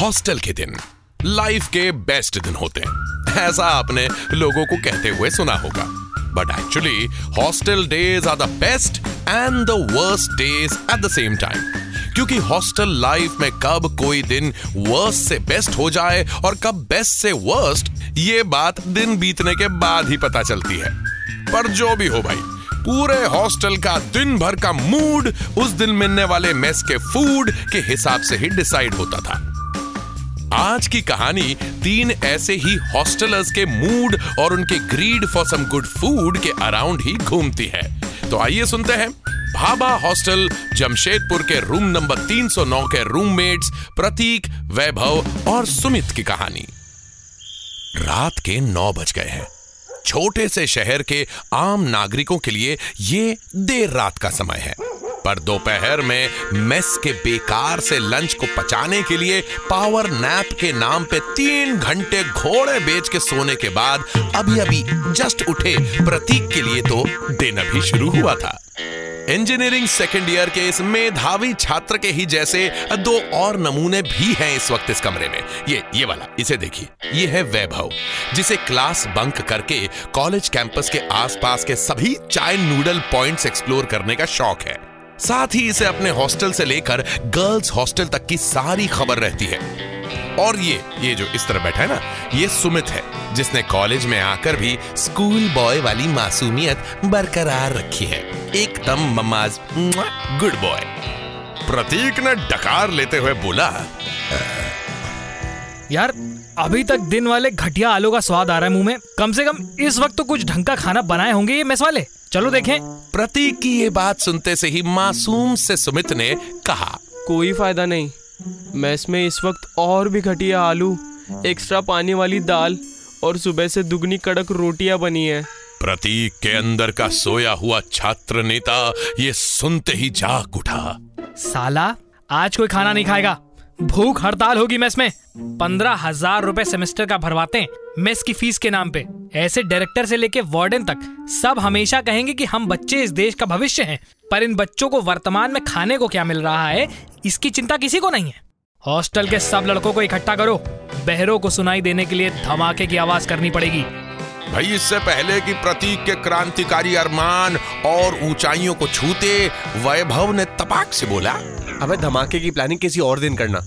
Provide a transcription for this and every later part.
Hostel के दिन। Life के बेस्ट दिन होते हैं, ऐसा आपने लोगों को कहते हुए सुना होगा। But actually hostel days are the best and the worst days at the same time क्योंकि हॉस्टल लाइफ में कब कोई दिन वर्स्ट से बेस्ट हो जाए और कब बेस्ट से वर्स्ट ये बात दिन बीतने के बाद ही पता चलती है। पर जो भी हो भाई, पूरे हॉस्टल का दिन भर का मूड उस दिन मिलने वाले मेस के फ़ूड के हिसाब से ही डिसाइड होता था। आज की कहानी तीन ऐसे ही हॉस्टलर्स के मूड और उनके greed for some good food के अराउंड ही घूमती है। तो आइए सुनते हैं। भाबा हॉस्टल जमशेदपुर के रूम नंबर 309 के रूममेट्स प्रतीक, वैभव और सुमित की कहानी। रात के नौ बज गए हैं। छोटे से शहर के आम नागरिकों के लिए ये देर रात का समय है। पर दोपहर में मेस के बेकार से लंच को पचाने के लिए पावर नैप के नाम पे तीन घंटे घोड़े बेच के सोने के बाद अभी अभी जस्ट उठे प्रतीक के लिए तो दिन अभी शुरू हुआ था। इंजीनियरिंग सेकेंड ईयर के इस मेधावी छात्र के ही जैसे दो और नमूने भी हैं इस वक्त इस कमरे में। ये ये वाला, इसे देखिए। ये है वैभव, जिसे क्लास बंक करके कॉलेज कैंपस के आसपास के सभी चाय नूडल पॉइंट्स एक्सप्लोर करने का शौक है। साथ ही इसे अपने हॉस्टल से लेकर गर्ल्स हॉस्टल तक की सारी खबर रहती है। और ये ये जो इस तरह बैठा है ना, ये सुमित है, जिसने कॉलेज में आकर भी स्कूल बॉय वाली मासूमियत बरकरार रखी है। एकदम ममाज गुड बॉय। प्रतीक ने डकार लेते हुए बोला, यार, अभी तक दिन वाले घटिया आलू का स्वाद आ रहा है मुँह में। कम से कम इस वक्त तो कुछ ढंग का खाना बनाए होंगे ये मेस वाले। चलो देखें। प्रतीक की ये बात सुनते से ही मासूम से सुमित ने कहा कोई फ़ायदा नहीं। मैस में इस वक्त और भी घटिया आलू एक्स्ट्रा पानी वाली दाल और सुबह से दुगनी कड़क रोटियाँ बनी है। प्रतीक के अंदर का सोया हुआ छात्र नेता ये सुनते ही जाग उठा। साला आज कोई खाना नहीं खाएगा। भूख हड़ताल होगी मेस में पंद्रह हज़ार रूपए सेमेस्टर का भरवाते हैं। मेस की फ़ीस के नाम पे ऐसे डायरेक्टर से लेके वार्डन तक सब हमेशा कहेंगे कि हम बच्चे इस देश का भविष्य हैं पर इन बच्चों को वर्तमान में खाने को क्या मिल रहा है इसकी चिंता किसी को नहीं है। हॉस्टल के सब लड़कों को इकट्ठा करो बहरों को सुनाई देने के लिए धमाके की आवाज़ करनी पड़ेगी। भाई इससे पहले कि प्रतीक के क्रांतिकारी अरमान और ऊंचाइयों को छूते वैभव ने तपाक से बोला। अबे धमाके की प्लानिंग किसी और दिन करना।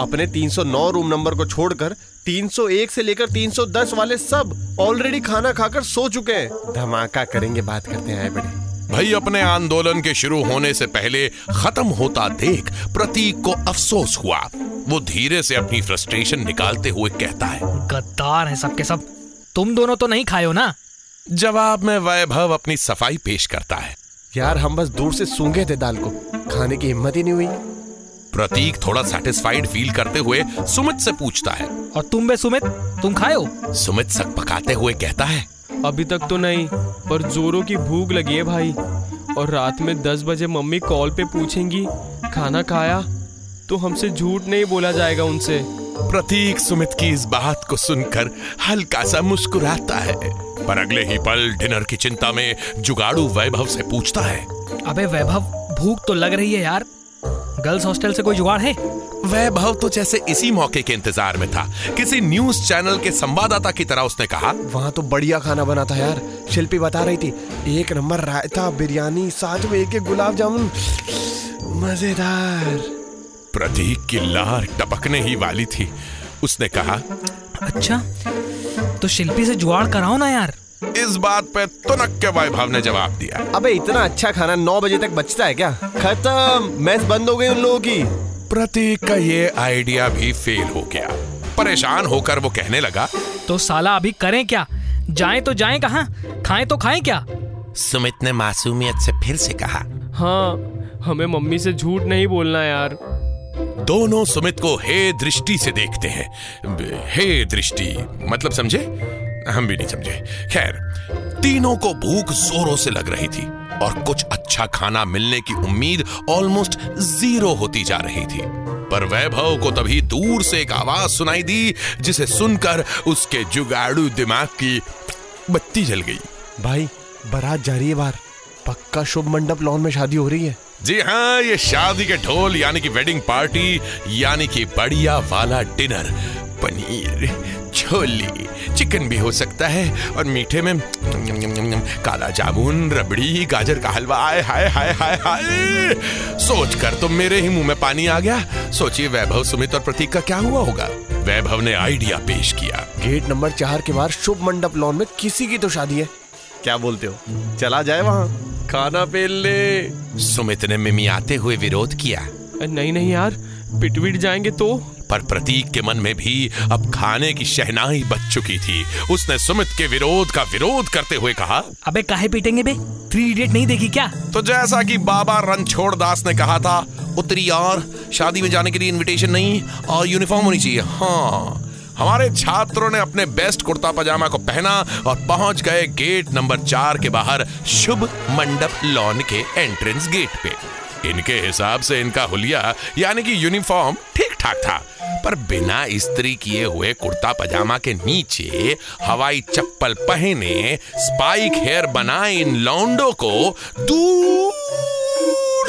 अपने 309 रूम नंबर को छोड़कर 301 से लेकर 310 वाले सब ऑलरेडी खाना खाकर सो चुके हैं। धमाका करेंगे बात करते हैं आए बड़े भाई अपने आंदोलन के शुरू होने से पहले खत्म होता देख प्रतीक को अफसोस हुआ। वो धीरे से अपनी फ्रस्ट्रेशन निकालते हुए कहता है। गद्दार है सबके सब। तुम दोनों तो नहीं खाए हो ना? जवाब में वैभव अपनी सफ़ाई पेश करता है। यार हम बस दूर से सूंघे थे दाल को। खाने की हिम्मत ही नहीं हुई। प्रतीक थोड़ा सेटिस्फाइड फील करते हुए सुमित से पूछता है। और तुम बे सुमित? तुम खाए हो? सुमित सक पकाते हुए कहता है। अभी तक तो नहीं पर जोरों की भूख लगी है भाई। और रात में दस बजे मम्मी कॉल पे पूछेंगी खाना खाया? तो हमसे झूठ नहीं बोला जाएगा उनसे। प्रतीक सुमित की इस बात को सुनकर हल्का सा मुस्कुराता है। पर अगले ही पल डिनर की चिंता में जुगाड़ू वैभव से पूछता है। अबे वैभव भूख तो लग रही है यार। गर्ल्स हॉस्टल से कोई जुगाड़ है? वैभव तो जैसे इसी मौके के इंतज़ार में था। किसी न्यूज़ चैनल के संवाददाता की तरह उसने कहा वहाँ तो बढ़िया खाना बना था यार। शिल्पी बता रही थी एक नंबर रायता बिरयानी साथ में एक एक गुलाब जामुन। मज़ेदार। प्रतीक की लार टपकने ही वाली थी। उसने कहा अच्छा तो शिल्पी से जुगाड़ कराओ ना यार। इस बात पे तुनक के वैभव ने जवाब दिया। अबे इतना अच्छा खाना नौ बजे तक बचता है क्या? खत्म! मैच बंद हो गई उन लोगों की। प्रतीक का ये आइडिया भी फेल हो गया। परेशान होकर वो कहने लगा तो साला अभी करें क्या? जाएँ तो जाएँ कहाँ? खाएँ तो खाएँ क्या? सुमित ने मासूमियत से फिर से कहा हाँ हमें मम्मी से झूठ नहीं बोलना यार। दोनों सुमित को हे दृष्टि से देखते हैं। हे दृष्टि मतलब समझे? हम भी नहीं समझे। खैर तीनों को भूख जोरों से लग रही थी और कुछ अच्छा खाना मिलने की उम्मीद ऑलमोस्ट ज़ीरो होती जा रही थी। पर वैभव को तभी दूर से एक आवाज़ सुनाई दी जिसे सुनकर उसके जुगाड़ू दिमाग की बत्ती जल गई। भाई बारात जा रही है बाहर। पक्का शुभ मंडप लॉन में शादी हो रही है। जी हाँ ये शादी के ढोल यानी कि वेडिंग पार्टी यानी कि बढ़िया वाला डिनर पनीर। छोले। चिकन भी हो सकता है और मीठे में काला जामुन रबड़ी गाजर का हलवा आए हाय हाय हाय हाय। सोच कर तो मेरे ही मुँह में पानी आ गया। सोचिए वैभव सुमित और प्रतीक का क्या हुआ होगा? वैभव ने आइडिया पेश किया। गेट नंबर चार के बाहर शुभ मंडप लॉन में किसी की तो शादी है। क्या बोलते हो? चला जाए वहाँ। खाना पेल ले। सुमित ने मिमियाते हुए विरोध किया। नहीं नहीं यार पिटविट जाएँगे तो पर प्रतीक के मन में भी अब खाने की शहनाई बच चुकी थी। उसने सुमित के विरोध का विरोध करते हुए कहा अबे काहे पीटेंगे बे? थ्री इडियट नहीं देखी क्या? तो जैसा कि बाबा रणछोड़ दास ने कहा था उत्तरी और शादी में जाने के लिए इनविटेशन नहीं और यूनिफॉर्म होनी चाहिए। हाँ हमारे छात्रों ने अपने बेस्ट कुर्ता पजामा को पहना और पहुँच गए गेट नंबर चार के बाहर शुभ मंडप लॉन के एंट्रेंस गेट पे। इनके हिसाब से इनका हुलिया यानी कि यूनिफॉर्म ठीक ठाक था। पर बिना इस्त्री किए हुए कुर्ता पजामा के नीचे हवाई चप्पल पहने स्पाइक हेयर बनाए इन लौंडो को दूर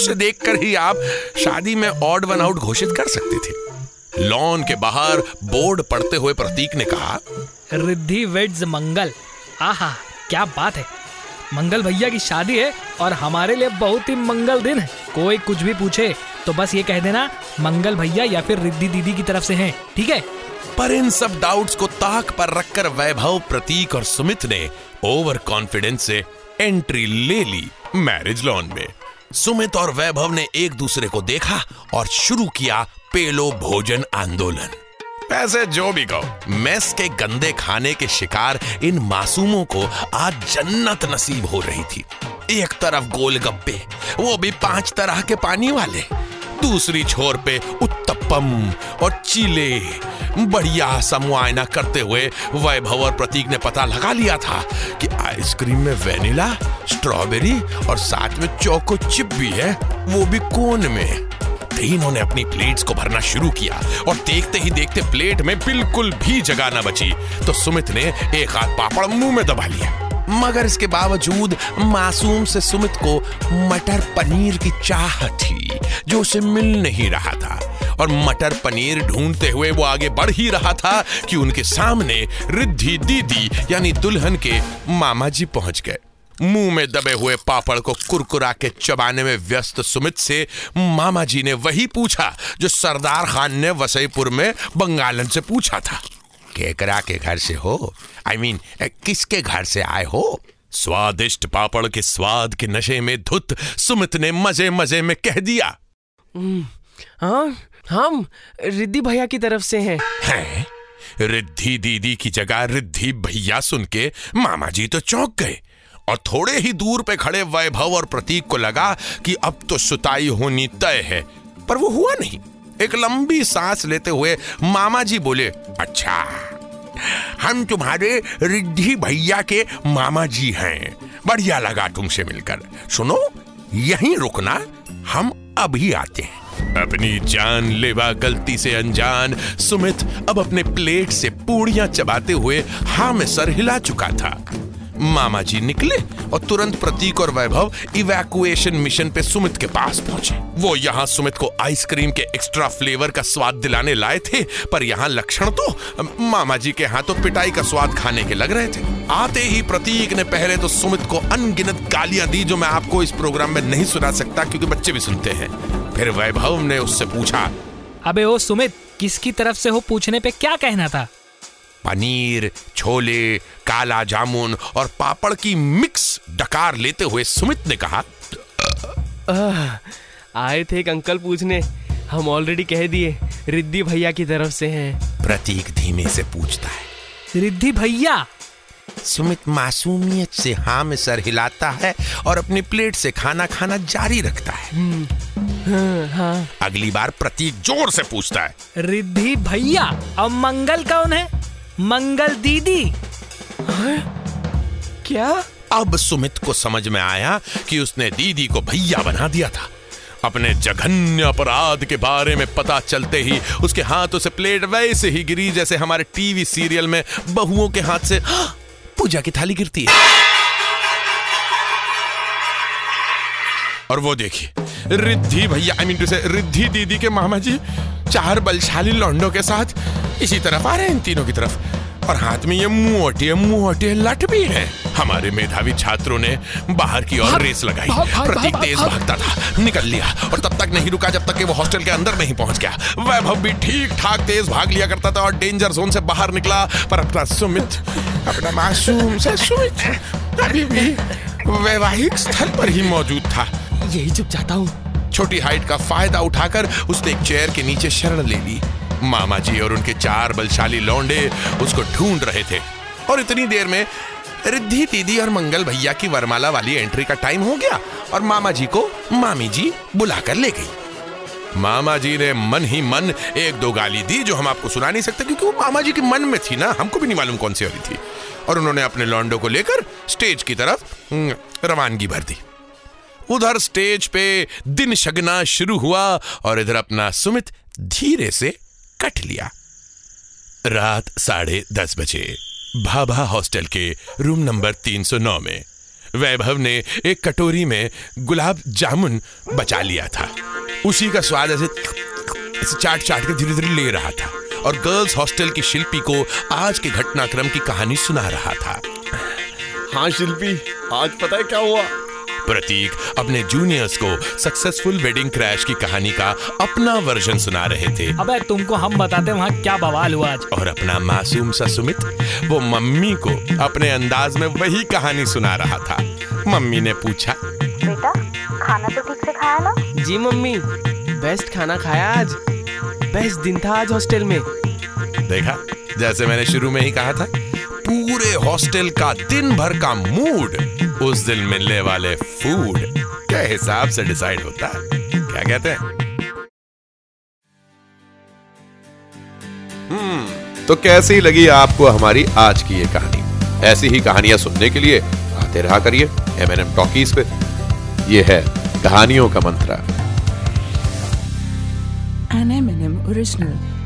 से देखकर ही आप शादी में ऑड वन आउट घोषित कर सकते थे। लॉन के बाहर बोर्ड पढ़ते हुए प्रतीक ने कहा, रिद्धि वेड्स मंगल। आहा, क्या बात है। मंगल भैया की शादी है और हमारे लिए बहुत ही मंगल दिन है। कोई कुछ भी पूछे तो बस ये कह देना, मंगल भैया या फिर रिद्धि दीदी की तरफ़ से हैं, ठीक है? पर इन सब डाउट्स को ताक पर रखकर वैभव, प्रतीक और सुमित ने ओवर कॉन्फिडेंस से एंट्री ले ली मैरिज लॉन में। सुमित और वैभव ने एक दूसरे को देखा और शुरू किया पेलो भोजन आंदोलन। वैसे जो भी कहो, मेस के गंदे खाने के शिकार इन मासूमों को आज जन्नत नसीब हो रही थी। एक तरफ़ गोलगप्पे, वो भी पाँच तरह के पानी वाले। दूसरी छोर पे उत्तपम और चीले। बढ़िया सा मुआयना करते हुए वैभव और प्रतीक ने पता लगा लिया था कि आइसक्रीम में वेनिला, स्ट्रॉबेरी और साथ में चोको चिप भी है, वो भी कोन में। तीनों ने अपनी प्लेट्स को भरना शुरू किया और देखते ही देखते प्लेट में बिल्कुल भी जगह न बची। तो सुमित ने एक हाथ पापड़ मुँह में दबा लिया। मगर इसके बावजूद मासूम से सुमित को मटर पनीर की चाह थी, जो उसे मिल नहीं रहा था। और मटर पनीर ढूंढते हुए वो आगे बढ़ ही रहा था कि उनके सामने रिद्धि दीदी, यानी दुल्हन के मामा जी पहुँच गए। मुँह में दबे हुए पापड़ को कुरकुरा के चबाने में व्यस्त सुमित से मामा जी ने वही पूछा, जो सरदार खान ने वसईपुर में बंगालन से पूछा था। केकरा के घर से हो? आई I मीन mean, किसके घर से आए हो? स्वादिष्ट पापड़ के स्वाद के नशे में धुत सुमित ने मज़े मज़े में कह दिया। हाँ हम रिद्धि भैया की तरफ़ से हैं। हैं? रिद्धि दीदी की जगह रिद्धि भैया सुन के मामा जी तो चौंक गए और थोड़े ही दूर पे खड़े वैभव और प्रतीक को लगा कि अब तो सुताई होनी तय है पर वो हुआ नहीं। एक लंबी सांस लेते हुए मामा जी बोले अच्छा हम तुम्हारे रिद्धि भैया के मामा जी हैं। बढ़िया लगा तुमसे मिलकर। सुनो, यहीं रुकना, हम अभी आते हैं। अपनी जान लेवा गलती से अनजान, सुमित अब अपने प्लेट से पूड़ियाँ चबाते हुए हाँ में सर हिला चुका था। मामा जी निकले और तुरंत प्रतीक और वैभव इवैक्यूएशन मिशन पे सुमित के पास पहुँचे। वो यहाँ सुमित को आइसक्रीम के एक्स्ट्रा फ्लेवर का स्वाद दिलाने लाए थे, पर यहाँ लक्षण तो मामा जी के हाथों तो पिटाई का स्वाद खाने के लग रहे थे। आते ही प्रतीक ने पहले तो सुमित को अनगिनत गालियाँ दी जो मैं आपको इस प्रोग्राम में नहीं सुना सकता क्योंकि बच्चे भी सुनते हैं। फिर वैभव ने उससे पूछा, अबे ओ सुमित, किसकी तरफ़ से हो पूछने पे क्या कहना था? पनीर छोले काला जामुन और पापड़ की मिक्स डकार लेते हुए सुमित ने कहा आए थे एक अंकल पूछने। हम ऑलरेडी कह दिए रिद्धि भैया की तरफ़ से हैं। प्रतीक धीमे से पूछता है रिद्धि भैया! सुमित मासूमियत से हाँ में सर हिलाता है और अपनी प्लेट से खाना खाना जारी रखता है हाँ। अगली बार प्रतीक ज़ोर से पूछता है रिद्धि भैया अब मंगल कौन है? मंगल दीदी। क्या? अब सुमित को समझ में आया कि उसने दीदी को भैया बना दिया था। अपने जघन्य अपराध के बारे में पता चलते ही उसके हाथों से प्लेट वैसे ही गिरी जैसे हमारे टीवी सीरियल में बहुओं के हाथ से "हाँ, पूजा की थाली गिरती है। और वो देखिए रिद्धि भैया आई मीन टू से रिद्धि दीदी के मामा जी चार बलशाली लौंडों के साथ इसी तरफ़ आ रहे हैं इन तीनों की तरफ़। और हाथ में ये मोटे मोटे लठ भी हैं। हमारे मेधावी छात्रों ने बाहर की ओर रेस लगाई। प्रतीक तेज भागता था निकल लिया। और तब तक नहीं रुका जब तक कि वो हॉस्टल के अंदर नहीं पहुँच गया। वैभव भी ठीक ठाक तेज भाग लिया करता था और डेंजर जोन से बाहर निकला। पर अपना सुमित अपना मासूम सा सुमित अभी भी वैवाहिक स्थल पर ही मौजूद था। यही चुप जाता हूँ। छोटी हाइट का फ़ायदा उठाकर उसने एक चेयर के नीचे शरण ले ली। मामा जी और उनके चार बलशाली लौंडे उसको ढूंढ रहे थे। और इतनी देर में रिद्धि दीदी और मंगल भैया की वरमाला वाली एंट्री का टाइम हो गया और मामा जी को मामी जी बुलाकर ले गई। मामा जी ने मन ही मन एक दो गाली दी जो हम आपको सुना नहीं सकते क्योंकि वो मामा जी के मन में थी ना। हमको भी नहीं मालूम कौन सी वाली थी। और उन्होंने अपने लौंडो को लेकर स्टेज की तरफ़ हम्म, रवानगी भर दी। उधर स्टेज पे दिन शगना शुरू हुआ और इधर अपना सुमित धीरे से कट लिया। रात साढ़े दस बजे, भाभा हॉस्टल के रूम नंबर 309 में, वैभव ने एक कटोरी में गुलाब जामुन बचा लिया था। उसी का स्वाद ऐसे चाट चाट के धीरे धीरे ले रहा था और गर्ल्स हॉस्टल की शिल्पी को आज के घटनाक्रम की कहानी सुना रहा था। हाँ शिल्पी, आज पता है क्या हुआ? प्रतीक अपने जूनियर्स को सक्सेसफुल वेडिंग क्रैश की कहानी का अपना वर्जन सुना रहे थे। अबे तुमको हम बताते वहाँ क्या बवाल हुआ आज। और अपना मासूम सा सुमित वो मम्मी को अपने अंदाज में वही कहानी सुना रहा था। मम्मी ने पूछा बेटा खाना तो ठीक से खाया ना? जी मम्मी बेस्ट खाना खाया आज। बेस्ट दिन था आज हॉस्टल में। देखा जैसे मैंने शुरू में ही कहा था पूरे हॉस्टल का दिन भर का मूड उस दिन मिलने वाले फ़ूड के हिसाब से डिसाइड होता है। क्या कहते हैं? हम्म तो कैसी लगी आपको हमारी आज की ये कहानी? ऐसी ही कहानियाँ सुनने के लिए आते रहा करिए एम एन एम टॉकीज पे। ये है कहानियों का मंत्रा। An M&M original.